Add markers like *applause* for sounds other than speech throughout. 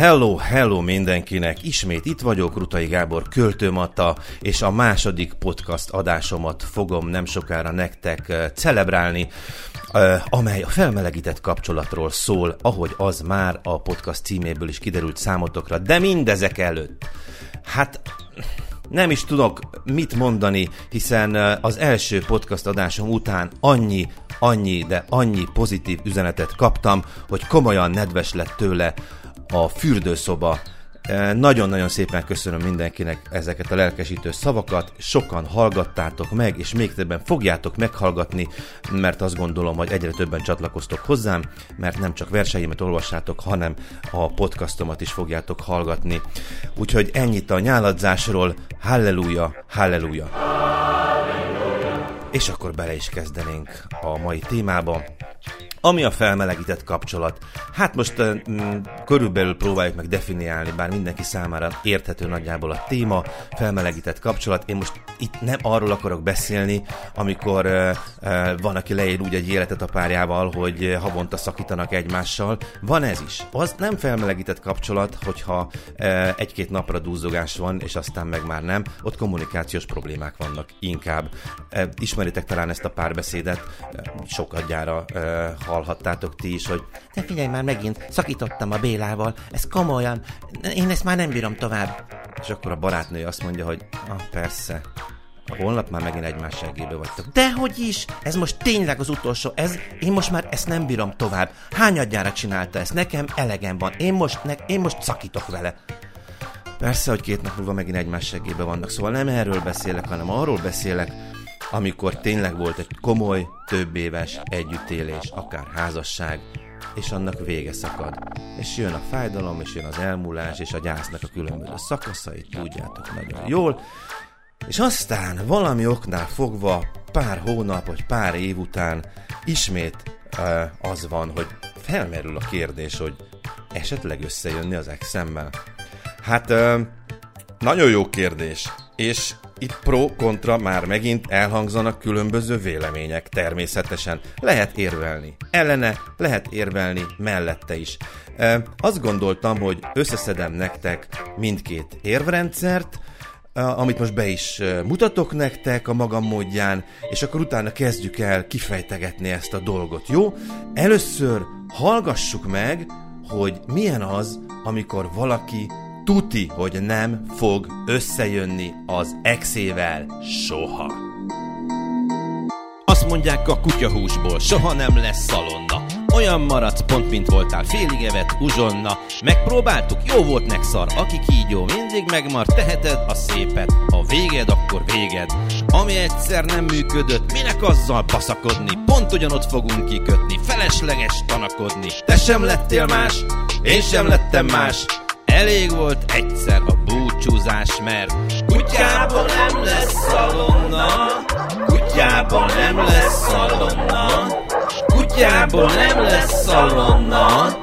Hello, hello mindenkinek! Ismét itt vagyok, Rutai Gábor költőmata, és a második podcast adásomat fogom nem sokára nektek celebrálni, amely a felmelegített kapcsolatról szól, ahogy az már a podcast címéből is kiderült számotokra, de mindezek előtt. Hát nem is tudok mit mondani, hiszen az első podcast adásom után annyi, annyi, de annyi pozitív üzenetet kaptam, hogy komolyan nedves lett tőle a fürdőszoba. Nagyon-nagyon szépen köszönöm mindenkinek ezeket a lelkesítő szavakat, sokan hallgattátok meg, és még többen fogjátok meghallgatni, mert azt gondolom, hogy egyre többen csatlakoztok hozzám, mert nem csak verseimet olvassátok, hanem a podcastomat is fogjátok hallgatni. Úgyhogy ennyit a nyáladzásról, halleluja, halleluja! És akkor bele is kezdenénk a mai témába. Ami a felmelegített kapcsolat. Hát most mm, körülbelül próbáljuk meg definiálni, bár mindenki számára érthető nagyjából a téma, felmelegített kapcsolat. Én most itt nem arról akarok beszélni, amikor uh, uh, van, aki leír úgy egy életet a párjával, hogy havonta szakítanak egymással. Van ez is. Az nem felmelegített kapcsolat, hogyha uh, egy-két napra dúzogás van, és aztán meg már nem. Ott kommunikációs problémák vannak inkább. Uh, ismeritek talán ezt a párbeszédet, uh, sokadjára uh, hallhattátok ti is, hogy te figyelj már megint, szakítottam a Bélával, ez komolyan, én ezt már nem bírom tovább. És akkor a barátnő azt mondja, hogy ah, persze, a holnap már megint egymás segébe vagytok. Dehogy is! Ez most tényleg az utolsó. Ez, én most már ezt nem bírom tovább. Hányadjára csinálta ezt? Nekem elegem van. Én most, ne, én most szakítok vele. Persze, hogy két nap múlva megint egymás segébe vannak. Szóval nem erről beszélek, hanem arról beszélek, amikor tényleg volt egy komoly, több éves együttélés, akár házasság, és annak vége szakad. És jön a fájdalom, és jön az elmúlás, és a gyásznak a különböző szakaszait, tudjátok nagyon jól. És aztán valami oknál fogva pár hónap, vagy pár év után ismét uh, az van, hogy felmerül a kérdés, hogy esetleg összejönni az exemmel. Hát uh, nagyon jó kérdés, és itt pro-kontra már megint elhangzanak különböző vélemények, természetesen. Lehet érvelni. Ellene lehet érvelni, mellette is. E, azt gondoltam, hogy összeszedem nektek mindkét érvrendszert, amit most be is mutatok nektek a magam módján, és akkor utána kezdjük el kifejtegetni ezt a dolgot, jó? Először hallgassuk meg, hogy milyen az, amikor valaki tuti, hogy nem fog összejönni az exével soha. Azt mondják a kutyahúsból, soha nem lesz szalonna. Olyan maradsz pont, mint voltál, félig evett uzsonna. Megpróbáltuk, jó volt megszar, aki kígyó, mindig megmar, teheted a szépet. Ha véged, akkor véged. Ami egyszer nem működött, minek azzal baszakodni? Pont ugyanott fogunk kikötni, felesleges tanakodni. Te sem lettél más, én sem lettem más, Elég volt egyszer a búcsúzás, mert kutyából nem lesz szalonna, kutyából nem lesz szalonna, kutyából nem lesz szalonna,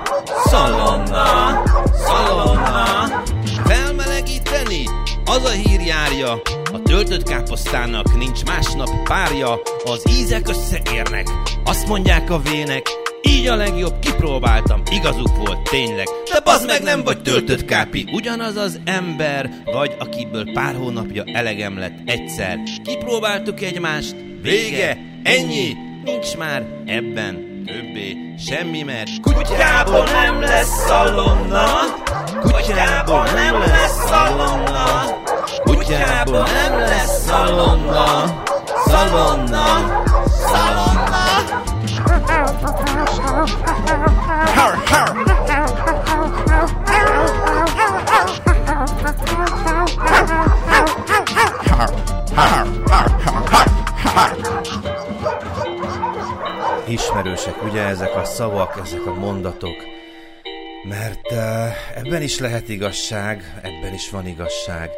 szalonna, szalonna. Felmelegíteni, az a hír járja, a töltött káposztának nincs másnap párja, az ízek összeérnek, azt mondják a vének, így a legjobb, kipróbáltam, igazuk volt tényleg. De bazd meg nem vagy töltött kápi, ugyanaz az ember, vagy akiből pár hónapja elegem lett egyszer. Kipróbáltuk egymást, vége, ennyi, nincs már ebben többé semmi, mert kutyából nem lesz szalonna, kutyából nem lesz szalonna, kutyából nem lesz szalonna, szalonna. Ismerősek ugye ezek a szavak, ezek a mondatok, mert uh, ebben is lehet igazság, ebben is van igazság,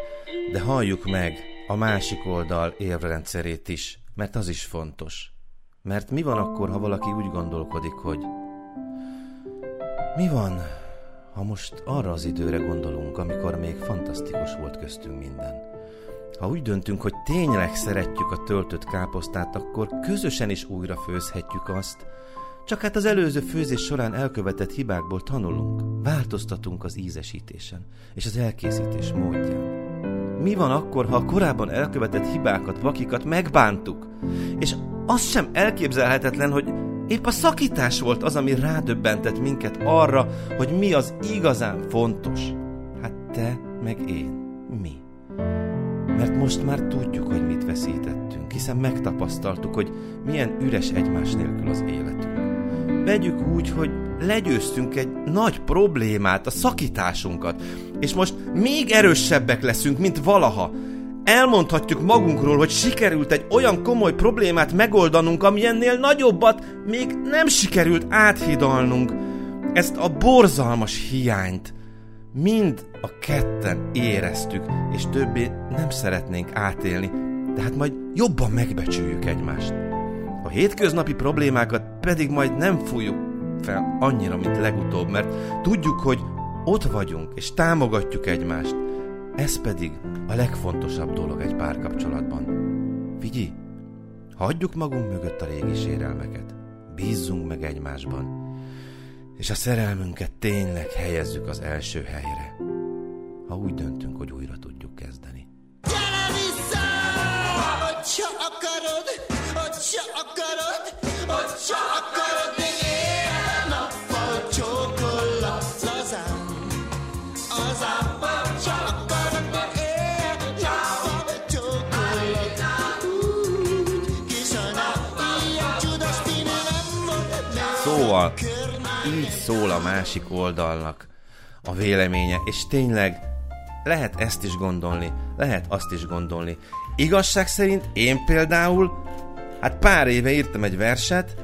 de halljuk meg a másik oldal érvrendszerét is, mert az is fontos. Mert mi van akkor, ha valaki úgy gondolkodik, hogy mi van, ha most arra az időre gondolunk, amikor még fantasztikus volt köztünk minden? Ha úgy döntünk, hogy tényleg szeretjük a töltött káposztát, akkor közösen is újra főzhetjük azt, Csak hát az előző főzés során elkövetett hibákból tanulunk, változtatunk az ízesítésen és az elkészítés módján. Mi van akkor, ha a korábban elkövetett hibákat, vakikat megbántuk? És az sem elképzelhetetlen, hogy épp a szakítás volt az, ami rádöbbentett minket arra, hogy mi az igazán fontos. Hát te, meg én. Mert most már tudjuk, hogy mit veszítettünk, hiszen megtapasztaltuk, hogy milyen üres egymás nélkül az életünk. Vegyük úgy, hogy legyőztünk egy nagy problémát, a szakításunkat, és most még erősebbek leszünk, mint valaha. Elmondhatjuk magunkról, hogy sikerült egy olyan komoly problémát megoldanunk, ami ennél nagyobbat még nem sikerült áthidalnunk. Ezt a borzalmas hiányt mind a ketten éreztük, és többé nem szeretnénk átélni, de hát majd jobban megbecsüljük egymást. A hétköznapi problémákat pedig majd nem fújjuk fel annyira, mint legutóbb, mert tudjuk, hogy ott vagyunk, és támogatjuk egymást. Ez pedig a legfontosabb dolog egy párkapcsolatban. Vigyi, hagyjuk magunk mögött a régi sérelmeket, bízzunk meg egymásban, és a szerelmünket tényleg helyezzük az első helyre, ha úgy döntünk, hogy újra tudjuk kezdeni. Gyere vissza! Hogyha akarod, hogyha akarod, hogyha akarod, Szóval így szól a másik oldalnak a véleménye, és tényleg lehet ezt is gondolni, lehet azt is gondolni. Igazság szerint én például, hát pár éve írtam egy verset,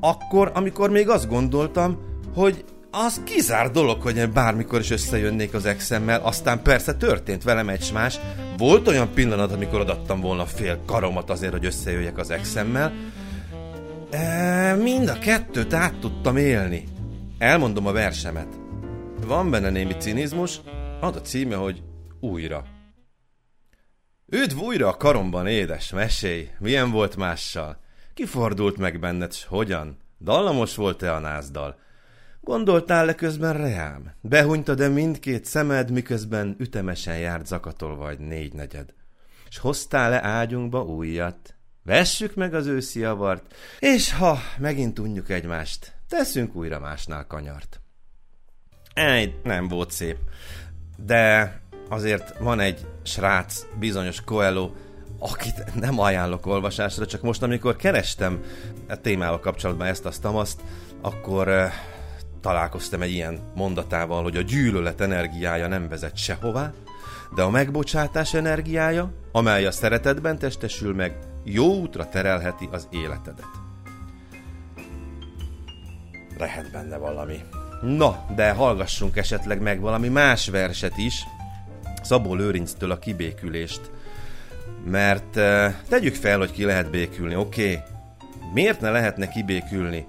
akkor, amikor még azt gondoltam, hogy az kizár dolog, hogy én bármikor is összejönnék az exemmel, aztán persze történt velem egy más. Volt olyan pillanat, amikor adattam volna fél karomat azért, hogy összejöjjek az exemmel, E, mind a kettőt át tudtam élni. Elmondom a versemet. Van benne némi cinizmus, ad a címe, hogy újra. Üdv újra a karomban, édes, mesélj, milyen volt mással? Kifordult meg benned, s hogyan? Dallamos volt-e a názdal? Gondoltál-e közben reám? Behunytad-e mindkét szemed, miközben ütemesen járt zakatol vagy négynegyed? S hoztál-e ágyunkba újat? Vessük meg az őszi javart, és ha megint unjuk egymást, teszünk újra másnál kanyart. Egy nem volt szép, de azért van egy srác, bizonyos Coelho, akit nem ajánlok olvasásra, csak most, amikor kerestem a témával kapcsolatban ezt, azt, azt, akkor uh, találkoztam egy ilyen mondatával, hogy a gyűlölet energiája nem vezet sehová, de a megbocsátás energiája, amely a szeretetben testesül meg, jó útra terelheti az életedet. Lehet benne valami. Na, de hallgassunk esetleg meg valami más verset is, Szabó Lőrinctől a kibékülést. Mert uh, tegyük fel, hogy ki lehet békülni, oké? Okay. Miért ne lehetne kibékülni?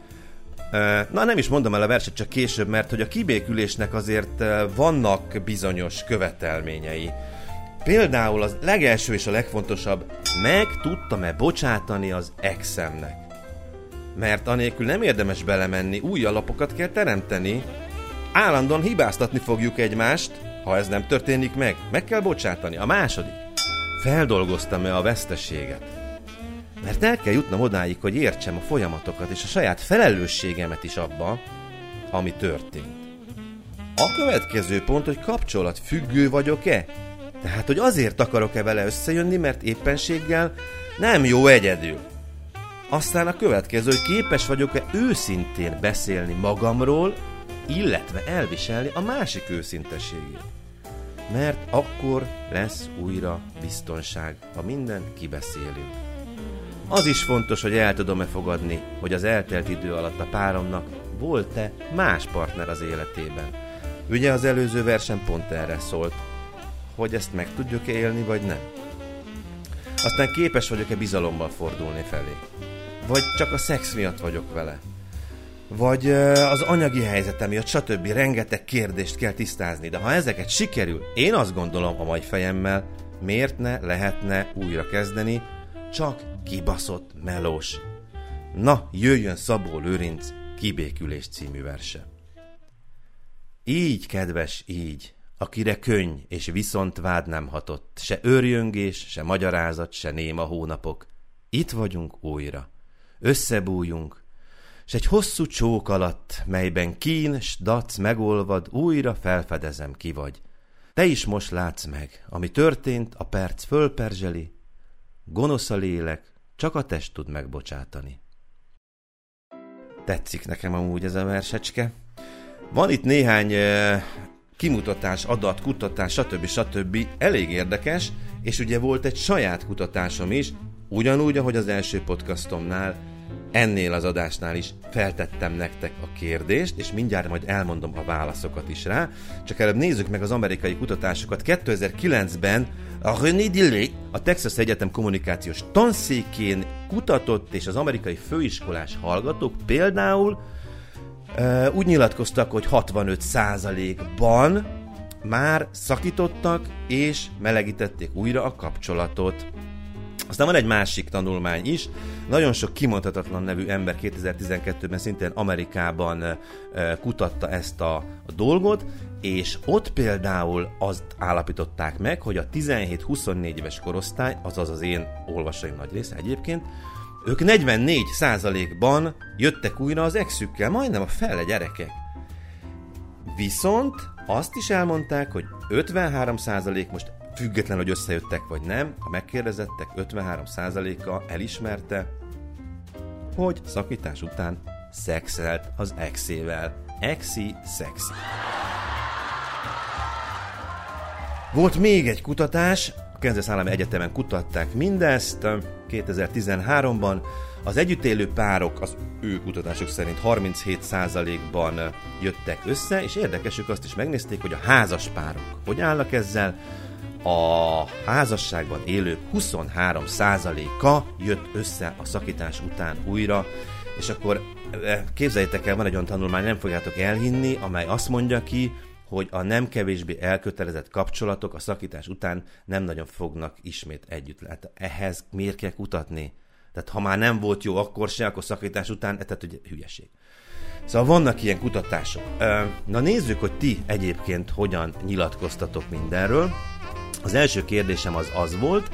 Uh, na nem is mondom el a verset csak később, mert hogy a kibékülésnek azért uh, vannak bizonyos követelményei. Például az legelső és a legfontosabb, meg tudtam-e bocsátani az exemnek? Mert anélkül nem érdemes belemenni, új alapokat kell teremteni. Állandóan hibáztatni fogjuk egymást, ha ez nem történik meg. Meg kell bocsátani. A második. Feldolgoztam-e a veszteséget? Mert el kell jutnom odáig, hogy értsem a folyamatokat és a saját felelősségemet is abba, ami történt. A következő pont, hogy kapcsolat függő vagyok-e? Tehát, hogy azért akarok-e vele összejönni, mert éppenséggel nem jó egyedül. Aztán a következő, hogy képes vagyok-e őszintén beszélni magamról, illetve elviselni a másik őszintességét. Mert akkor lesz újra biztonság, ha mindent kibeszélünk. Az is fontos, hogy el tudom-e fogadni, hogy az eltelt idő alatt a páromnak volt-e más partner az életében. Ugye az előző versen pont erre szólt, hogy ezt meg tudjuk élni, vagy nem. Aztán képes vagyok-e bizalommal fordulni felé. Vagy csak a szex miatt vagyok vele. Vagy az anyagi helyzetem miatt, stb. Rengeteg kérdést kell tisztázni, de ha ezeket sikerül, én azt gondolom a mai fejemmel, miért ne lehetne újra kezdeni, csak kibaszott melós. Na, jöjjön Szabó Lőrinc Kibékülés című verse. Így, kedves, így, akire könny és viszont vád nem hatott, se őrjöngés, se magyarázat, se néma hónapok. Itt vagyunk újra. Összebújunk, s egy hosszú csók alatt, melyben kín s dac megolvad, újra felfedezem ki vagy. Te is most látsz meg, ami történt, a perc fölperzseli, gonosz a lélek, csak a test tud megbocsátani. Tetszik nekem amúgy ez a versecske. Van itt néhány kimutatás, adat, kutatás, stb. stb. elég érdekes, és ugye volt egy saját kutatásom is, ugyanúgy, ahogy az első podcastomnál, ennél az adásnál is feltettem nektek a kérdést, és mindjárt majd elmondom a válaszokat is rá. Csak előbb nézzük meg az amerikai kutatásokat. 2009-ben a René Dillé, a Texas Egyetem kommunikációs tanszékén kutatott, és az amerikai főiskolás hallgatók például úgy nyilatkoztak, hogy 65%-ban már szakítottak, és melegítették újra a kapcsolatot. Aztán van egy másik tanulmány is, nagyon sok kimondhatatlan nevű ember 2012-ben szintén Amerikában kutatta ezt a, dolgot, és ott például azt állapították meg, hogy a 17-24 éves korosztály, azaz az én olvasóim nagy része egyébként, ők 44%-ban jöttek újra az exükkel, majdnem a fele gyerekek. Viszont azt is elmondták, hogy 53% most független, hogy összejöttek vagy nem, a megkérdezettek 53%-a elismerte, hogy szakítás után szexelt az exével. Exi, szexi. Volt még egy kutatás, a Kansas Állami Egyetemen kutatták mindezt 2013-ban. Az együtt élő párok az ő kutatások szerint 37%-ban jöttek össze, és érdekesük azt is megnézték, hogy a házas párok hogy állnak ezzel. A házasságban élők 23%-a jött össze a szakítás után újra, és akkor képzeljétek el, van egy olyan tanulmány, nem fogjátok elhinni, amely azt mondja ki, hogy a nem kevésbé elkötelezett kapcsolatok a szakítás után nem nagyon fognak ismét együtt. lehet. ehhez miért kell kutatni? Tehát ha már nem volt jó akkor se, akkor szakítás után, tehát ugye hülyeség. Szóval vannak ilyen kutatások. Na nézzük, hogy ti egyébként hogyan nyilatkoztatok mindenről. Az első kérdésem az az volt,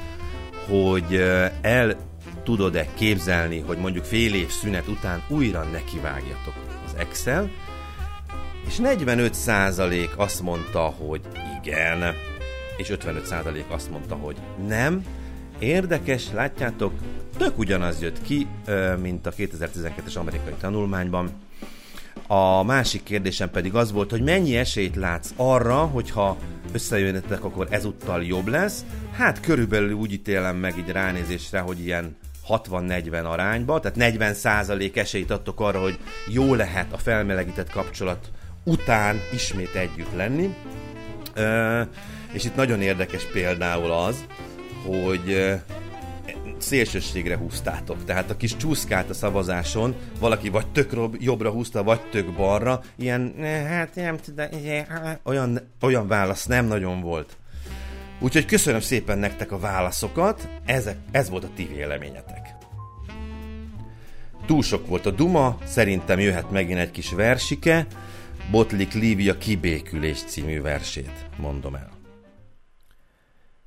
hogy el tudod-e képzelni, hogy mondjuk fél év szünet után újra nekivágjatok az Excel, és 45% azt mondta, hogy igen, és 55% azt mondta, hogy nem. Érdekes, látjátok, tök ugyanaz jött ki, mint a 2012-es amerikai tanulmányban. A másik kérdésem pedig az volt, hogy mennyi esélyt látsz arra, hogyha összejönnetek, akkor ezúttal jobb lesz. Hát körülbelül úgy ítélem meg így ránézésre, hogy ilyen 60-40 arányba, tehát 40% esélyt adtok arra, hogy jó lehet a felmelegített kapcsolat után ismét együtt lenni. És itt nagyon érdekes például az, hogy szélsőségre húztátok. Tehát a kis csúszkát a szavazáson valaki vagy tök jobbra húzta, vagy tök balra. Ilyen, hát nem tudom, olyan, olyan válasz nem nagyon volt. Úgyhogy köszönöm szépen nektek a válaszokat, Ezek, ez volt a ti véleményetek. Túl sok volt a duma, szerintem jöhet megint egy kis versike, Botlik Lívia kibékülés című versét mondom el.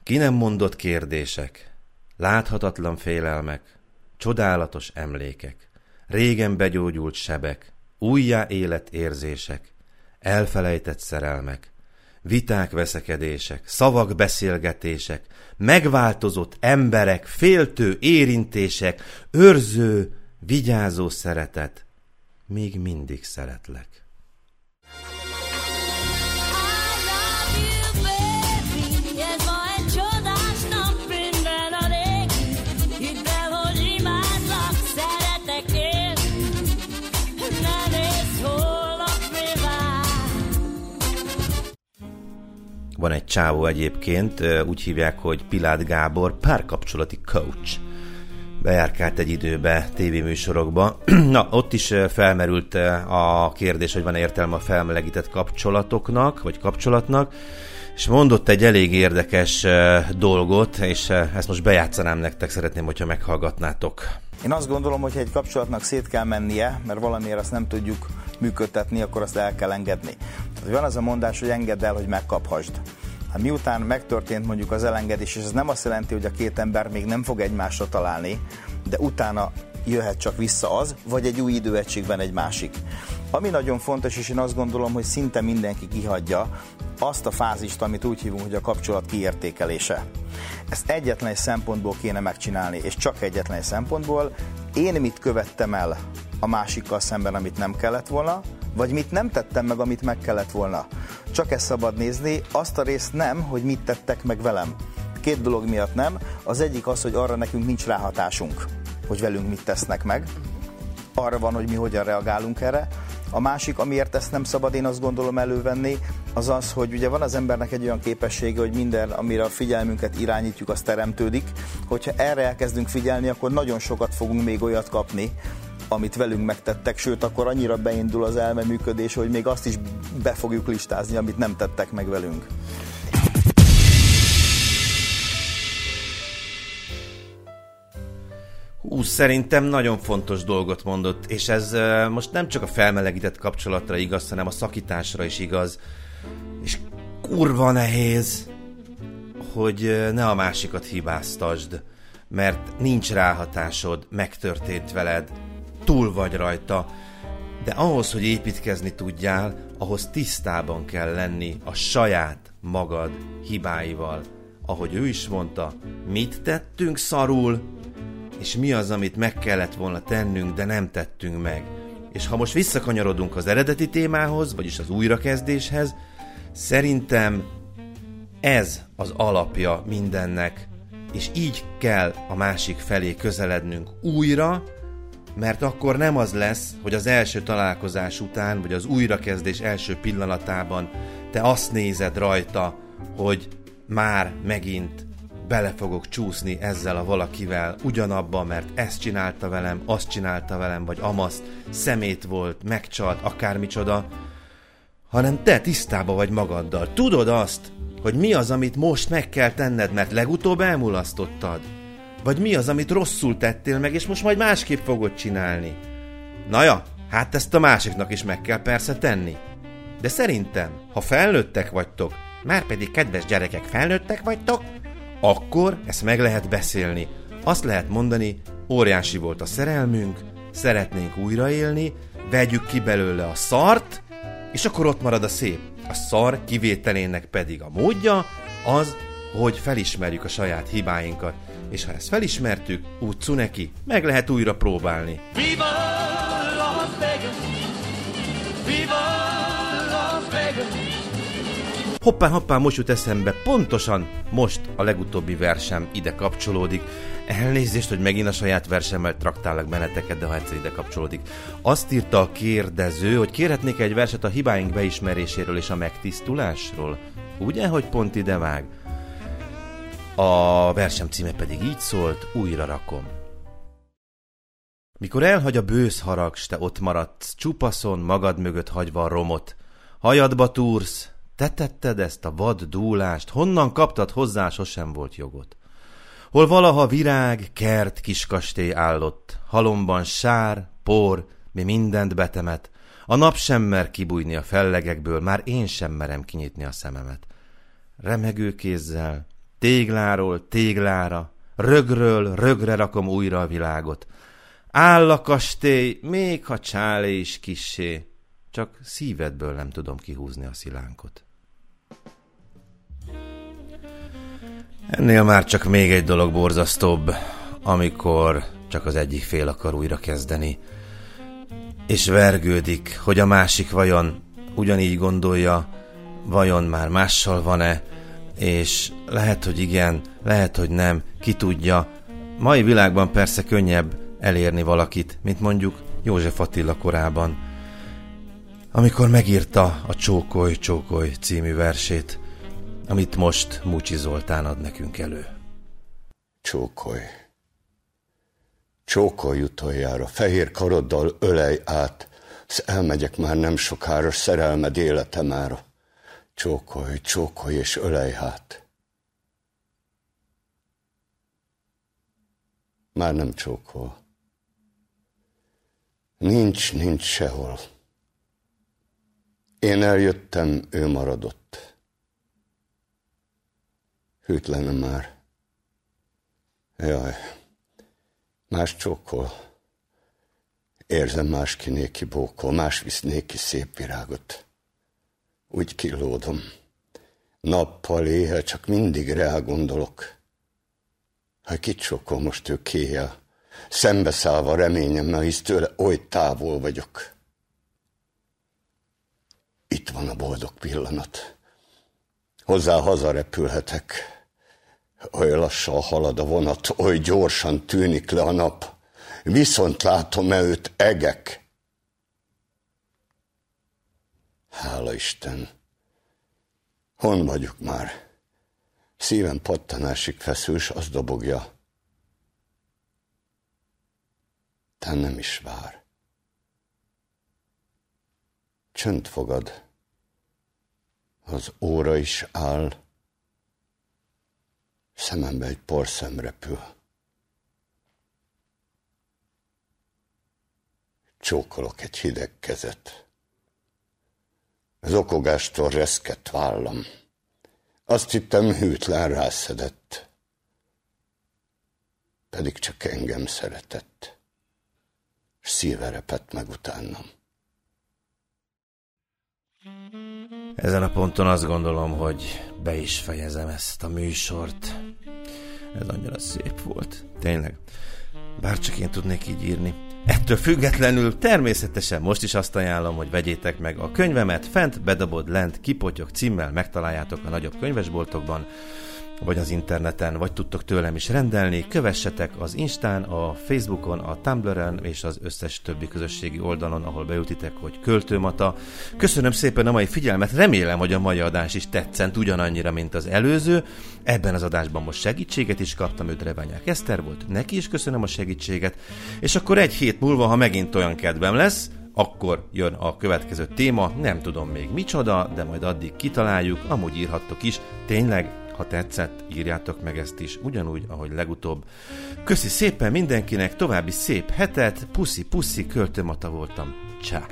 Ki nem mondott kérdések, láthatatlan félelmek, csodálatos emlékek, régen begyógyult sebek, újjá élet érzések, elfelejtett szerelmek, viták veszekedések, szavak beszélgetések, megváltozott emberek, féltő érintések, őrző, vigyázó szeretet, még mindig szeretlek. Van egy csávó egyébként, úgy hívják, hogy Pilát Gábor, párkapcsolati coach. Bejárkált egy időbe tévéműsorokba. *clears throat* Na, ott is felmerült a kérdés, hogy van értelme a felmelegített kapcsolatoknak, vagy kapcsolatnak, és mondott egy elég érdekes dolgot, és ezt most bejátszanám nektek, szeretném, hogyha meghallgatnátok. Én azt gondolom, hogy egy kapcsolatnak szét kell mennie, mert valamiért azt nem tudjuk működtetni, akkor azt el kell engedni. Tehát van az a mondás, hogy engedd el, hogy megkaphasd. Hát miután megtörtént mondjuk az elengedés, és ez nem azt jelenti, hogy a két ember még nem fog egymásra találni, de utána jöhet csak vissza az, vagy egy új időegységben egy másik. Ami nagyon fontos, és én azt gondolom, hogy szinte mindenki kihagyja azt a fázist, amit úgy hívunk, hogy a kapcsolat kiértékelése. Ezt egyetlen egy szempontból kéne megcsinálni, és csak egyetlen egy szempontból. Én mit követtem el a másikkal szemben, amit nem kellett volna, vagy mit nem tettem meg, amit meg kellett volna. Csak ezt szabad nézni, azt a részt nem, hogy mit tettek meg velem. Két dolog miatt nem. Az egyik az, hogy arra nekünk nincs ráhatásunk, hogy velünk mit tesznek meg. Arra van, hogy mi hogyan reagálunk erre. A másik, amiért ezt nem szabad én azt gondolom elővenni, az az, hogy ugye van az embernek egy olyan képessége, hogy minden, amire a figyelmünket irányítjuk, az teremtődik. Hogyha erre elkezdünk figyelni, akkor nagyon sokat fogunk még olyat kapni, amit velünk megtettek, sőt, akkor annyira beindul az elme működés, hogy még azt is be fogjuk listázni, amit nem tettek meg velünk. Hú, szerintem nagyon fontos dolgot mondott, és ez most nem csak a felmelegített kapcsolatra igaz, hanem a szakításra is igaz. És kurva nehéz, hogy ne a másikat hibáztasd, mert nincs ráhatásod, megtörtént veled, túl vagy rajta, de ahhoz, hogy építkezni tudjál, ahhoz tisztában kell lenni a saját magad hibáival. Ahogy ő is mondta, mit tettünk szarul, és mi az, amit meg kellett volna tennünk, de nem tettünk meg. És ha most visszakanyarodunk az eredeti témához, vagyis az újrakezdéshez, szerintem ez az alapja mindennek, és így kell a másik felé közelednünk újra, mert akkor nem az lesz, hogy az első találkozás után, vagy az újrakezdés első pillanatában te azt nézed rajta, hogy már megint bele fogok csúszni ezzel a valakivel ugyanabba, mert ezt csinálta velem, azt csinálta velem, vagy amaszt, szemét volt, megcsalt, akármicsoda, hanem te tisztába vagy magaddal. Tudod azt, hogy mi az, amit most meg kell tenned, mert legutóbb elmulasztottad. Vagy mi az, amit rosszul tettél meg, és most majd másképp fogod csinálni. Na ja, hát ezt a másiknak is meg kell persze tenni. De szerintem, ha felnőttek vagytok, már pedig kedves gyerekek felnőttek vagytok, akkor ezt meg lehet beszélni. Azt lehet mondani, óriási volt a szerelmünk, szeretnénk újraélni, vegyük ki belőle a szart, és akkor ott marad a szép. A szar kivételének pedig a módja az, hogy felismerjük a saját hibáinkat, és ha ezt felismertük, úgy neki, meg lehet újra próbálni. Viva Hoppá, hoppá, most jut eszembe, pontosan most a legutóbbi versem ide kapcsolódik. Elnézést, hogy megint a saját versemmel traktálok benneteket, de ha egyszer ide kapcsolódik. Azt írta a kérdező, hogy kérhetnék egy verset a hibáink beismeréséről és a megtisztulásról. Ugye, hogy pont ide vág? A versem címe pedig így szólt, újra rakom. Mikor elhagy a bősz harag, te ott maradsz, csupaszon magad mögött hagyva a romot. Hajadba túrsz, te tetted ezt a vad dúlást, honnan kaptad hozzá, sosem volt jogot. Hol valaha virág, kert, kiskastély állott, halomban sár, por, mi mindent betemet, a nap sem mer kibújni a fellegekből, már én sem merem kinyitni a szememet. Remegő kézzel, tégláról téglára, rögről rögre rakom újra a világot. Áll a kastély, még ha csálé is kissé, csak szívedből nem tudom kihúzni a szilánkot. Ennél már csak még egy dolog borzasztóbb, amikor csak az egyik fél akar újra kezdeni, és vergődik, hogy a másik vajon ugyanígy gondolja, vajon már mással van-e, és lehet, hogy igen, lehet, hogy nem, ki tudja. Mai világban persze könnyebb elérni valakit, mint mondjuk József Attila korában, amikor megírta a Csókoly Csókoly című versét, amit most Múcsi Zoltán ad nekünk elő. Csókoly. Csókolj utoljára, fehér karoddal ölej át, sz elmegyek már nem sokára, szerelmed életemára. Csókolj, csókolj és ölej hát. Már nem csókol. Nincs, nincs sehol. Én eljöttem, ő maradott. Hűtlene már. Jaj, más csókol. Érzem más kinéki bókol, más visz néki szép virágot. Úgy kilódom. Nappal, éjjel csak mindig rá gondolok. Ha kicsokol most ő kéjjel, szembeszállva reményemmel, hisz tőle oly távol vagyok. Itt van a boldog pillanat. Hozzá hazarepülhetek. Oly lassan halad a vonat, oly gyorsan tűnik le a nap. Viszont látom-e őt egek? Hála Isten! Hon vagyok már? Szívem pattanásig feszül, s az dobogja. Te nem is vár. Csönd fogad. Az óra is áll. Szemembe egy porszem repül. Csókolok egy hideg kezet. Az okogástól reszkett vállam. Azt hittem hűtlen rászedett. Pedig csak engem szeretett. S szíve repett meg utánam. Ezen a ponton azt gondolom, hogy be is fejezem ezt a műsort. Ez annyira szép volt. Tényleg. Bárcsak én tudnék így írni. Ettől függetlenül természetesen most is azt ajánlom, hogy vegyétek meg a könyvemet, fent bedobod lent kipotyok címmel megtaláljátok a nagyobb könyvesboltokban vagy az interneten, vagy tudtok tőlem is rendelni. Kövessetek az Instán, a Facebookon, a Tumblr-en és az összes többi közösségi oldalon, ahol beütitek, hogy költőmata. Köszönöm szépen a mai figyelmet, remélem, hogy a mai adás is tetszent ugyanannyira, mint az előző. Ebben az adásban most segítséget is kaptam, őt Reványák Eszter volt, neki is köszönöm a segítséget, és akkor egy hét múlva, ha megint olyan kedvem lesz, akkor jön a következő téma, nem tudom még micsoda, de majd addig kitaláljuk, amúgy írhattok is, tényleg ha tetszett, írjátok meg ezt is, ugyanúgy, ahogy legutóbb. Köszi szépen mindenkinek, további szép hetet, puszi-puszi, költőmata voltam. Csá!